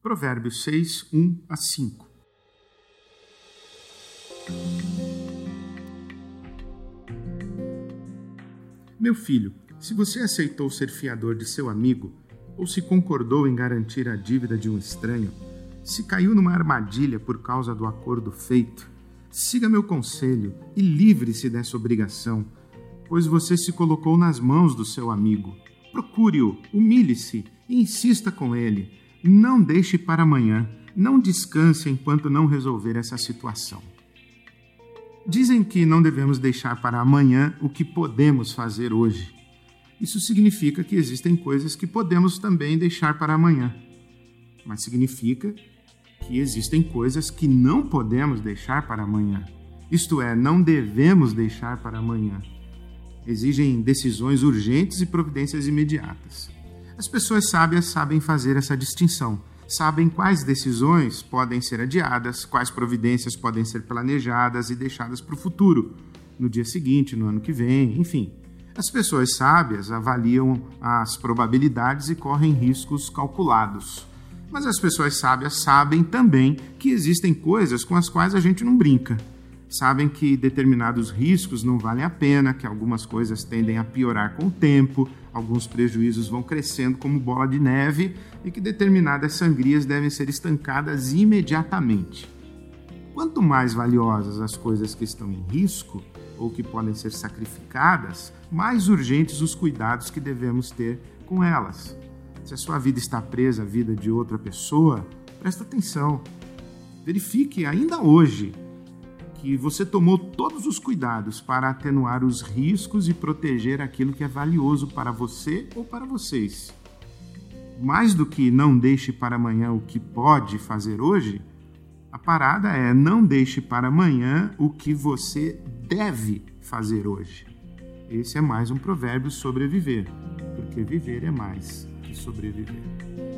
Provérbios 6, 1 a 5. Meu filho, se você aceitou ser fiador de seu amigo, ou se concordou em garantir a dívida de um estranho, se caiu numa armadilha por causa do acordo feito, siga meu conselho e livre-se dessa obrigação, pois você se colocou nas mãos do seu amigo. Procure-o, humilhe-se e insista com ele. Não deixe para amanhã, não descanse enquanto não resolver essa situação. Dizem que não devemos deixar para amanhã o que podemos fazer hoje. Isso significa que existem coisas que podemos também deixar para amanhã. Mas significa que existem coisas que não podemos deixar para amanhã. Isto é, não devemos deixar para amanhã. Exigem decisões urgentes e providências imediatas. As pessoas sábias sabem fazer essa distinção sabem quais decisões podem ser adiadas, quais providências podem ser planejadas e deixadas para o futuro, no dia seguinte, no ano que vem, enfim. As pessoas sábias avaliam as probabilidades e correm riscos calculados. Mas as pessoas sábias sabem também que existem coisas com as quais a gente não brinca. Sabem que determinados riscos não valem a pena, que algumas coisas tendem a piorar com o tempo, alguns prejuízos vão crescendo como bola de neve e que determinadas sangrias devem ser estancadas imediatamente. Quanto mais valiosas as coisas que estão em risco ou que podem ser sacrificadas, mais urgentes os cuidados que devemos ter com elas. Se a sua vida está presa à vida de outra pessoa, presta atenção. Verifique ainda hoje que você tomou todos os cuidados para atenuar os riscos e proteger aquilo que é valioso para você ou para vocês. Mais do que não deixe para amanhã o que pode fazer hoje, a parada é não deixe para amanhã o que você deve fazer hoje. Esse é mais um provérbio sobre viver, porque viver é mais que sobreviver.